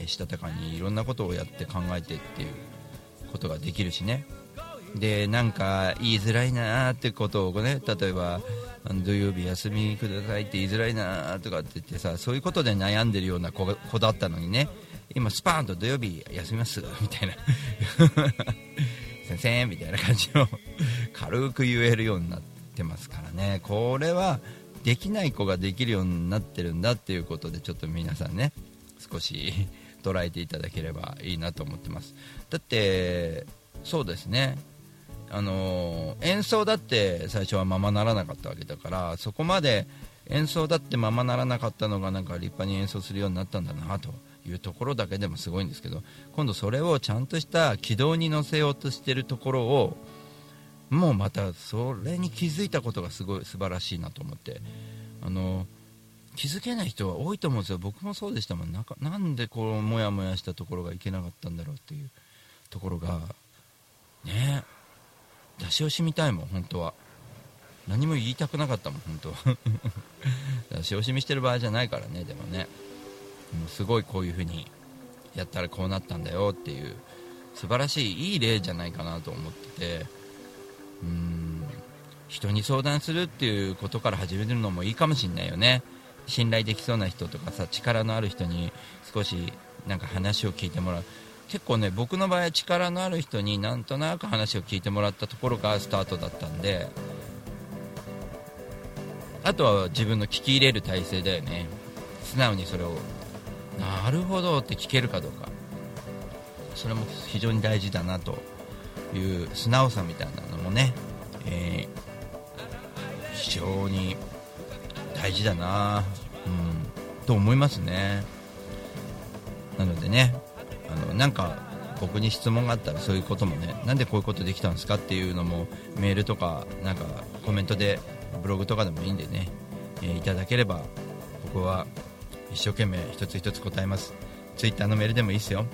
したたかにいろんなことをやって考えてっていうことができるしね。でなんか言いづらいなーってことをね例えば土曜日休みくださいって言いづらいなーとかって言ってさそういうことで悩んでるような子だったのにね。今スパーンと土曜日休みますみたいな。先生みたいな感じの軽く言えるようになってますからね。これはできない子ができるようになってるんだっていうことでちょっと皆さんね少し 捉えていただければいいなと思ってます。だってそうですね。あの演奏だって最初はままならなかったわけだからそこまで演奏だってままならなかったのがなんか立派に演奏するようになったんだなと。いうところだけでもすごいんですけど今度それをちゃんとした軌道に乗せようとしてるところをもうまたそれに気づいたことがすごい素晴らしいなと思って。あの気づけない人は多いと思うんですよ。僕もそうでしたもん。なんかなんでこうモヤモヤしたところがいけなかったんだろうっていう。ところがね出し惜しみたいもん本当は。何も言いたくなかったもん本当は。出し惜しみしてる場合じゃないからねでもね。すごいこういう風にやったらこうなったんだよっていう素晴らしいいい例じゃないかなと思っててうーん人に相談するっていうことから始めるのもいいかもしれないよね。信頼できそうな人とかさ力のある人に少しなんか話を聞いてもらう。結構ね僕の場合は力のある人になんとなく話を聞いてもらったところがスタートだったんであとは自分の聞き入れる体制だよね。素直にそれをなるほどって聞けるかどうか。それも非常に大事だなという素直さみたいなのもね、えー非常に大事だな、うん、と思いますね。なのでねあのなんか僕に質問があったらそういうこともねなんでこういうことできたんですかっていうのもメールとかなんかコメントでブログとかでもいいんでね、えーいただければ僕は一生懸命一つ一つ答えます。ツイッターのメールでもいいですよ。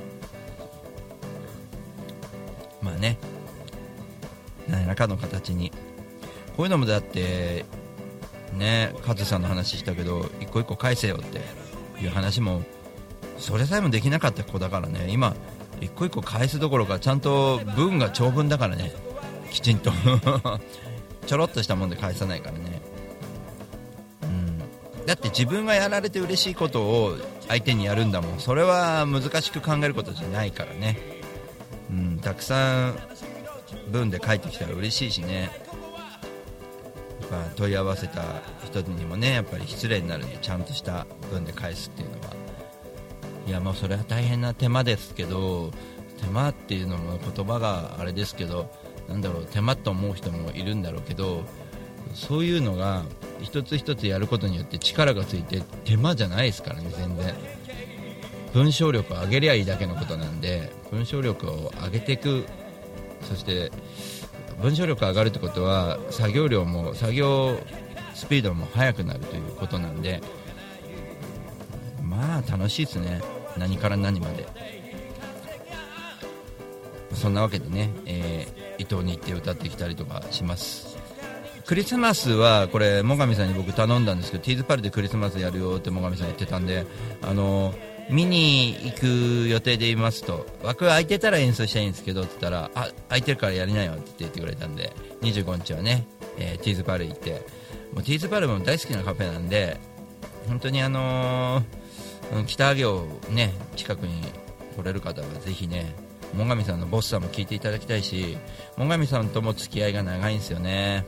まあね。何らかの形に。こういうのもだってねカズさんの話したけど一個一個返せよっていう話もそれさえもできなかった子だからね。今一個一個返すどころかちゃんと文が長文だからね。きちんと。ちょろっとしたもんで返さないからね。だって自分がやられて嬉しいことを相手にやるんだもん。それは難しく考えることじゃないからね。うんたくさん文で書いてきたら嬉しいしね。やっぱ問い合わせた人にもねやっぱり失礼になるんでちゃんとした文で返すっていうのは。いやもうそれは大変な手間ですけど手間っていうのも言葉があれですけどなんだろう手間と思う人もいるんだろうけどそういうのが一つ一つやることによって力がついて手間じゃないですからね全然。文章力を上げりゃいいだけのことなんで文章力を上げていく。そして文章力が上がるってことは作業量も作業スピードも速くなるということなんでまあ楽しいですね。何から何まで。そんなわけでね、えー伊藤に行って歌ってきたりとかします。クリスマスはこれ最上さんに僕頼んだんですけどティーズパルでクリスマスやるよって最上さん言ってたんであの見に行く予定でいますと。枠空いてたら演奏したいんですけどって言ったらあ空いてるからやりなよって言ってくれたんで25日はね、えーティーズパル行って。もうティーズパルも大好きなカフェなんで本当にあのー北上をね近くに来れる方はぜひね最上さんのボスさんも聞いていただきたいし最上さんとも付き合いが長いんですよね。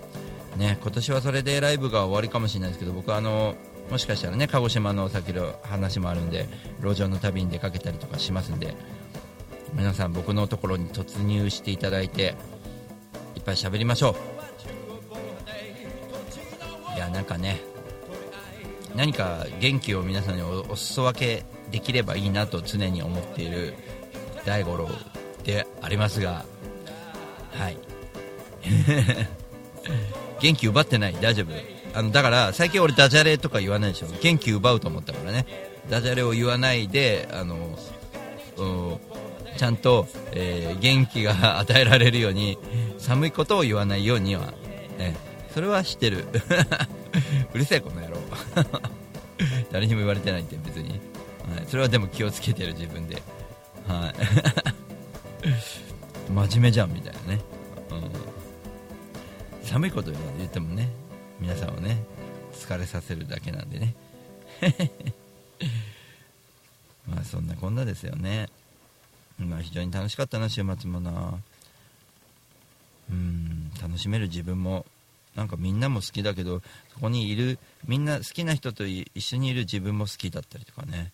ね今年はそれでライブが終わりかもしれないですけど僕はあのもしかしたらね鹿児島の先の話もあるんで路上の旅に出かけたりとかしますんで皆さん僕のところに突入していただいていっぱい喋りましょう。いやなんかね何か元気を皆さんにおお裾分けできればいいなと常に思っている大五郎でありますがはい。元気奪ってない。大丈夫。あのだから最近俺ダジャレとか言わないでしょ。元気奪うと思ったからね。ダジャレを言わないであのちゃんと、えー元気が 与えられるように寒いことを言わないようには、ね、それは知ってる。うるせえこの野郎。誰にも言われてないって別に、はい、それはでも気をつけてる自分で。はい。真面目じゃんみたいなね、寒いこと言ってもね皆さんをね疲れさせるだけなんでね。まあそんなこんなですよね。まあ非常に楽しかったな週末もな。うん楽しめる自分もなんかみんなも好きだけどそこにいるみんな好きな人と一緒にいる自分も好きだったりとかね。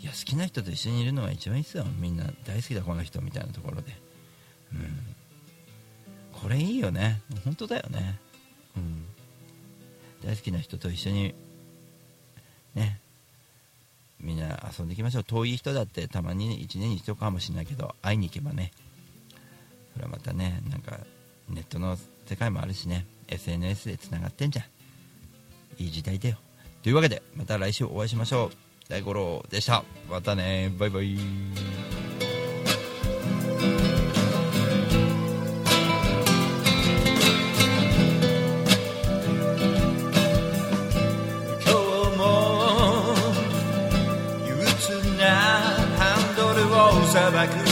いや好きな人と一緒にいるのが一番いいですよ。みんな大好きだこの人みたいなところで。うん。これいいよね。本当だよね。うん。大好きな人と一緒にね。みんな遊んでいきましょう。遠い人だってたまに1年に一度かもしれないけど会いに行けばね。それはまたねなんかネットの世界もあるしね。SNS でつながってんじゃん。いい時代だよ。というわけでまた来週お会いしましょう。大五郎でした。またね。バイバイ。も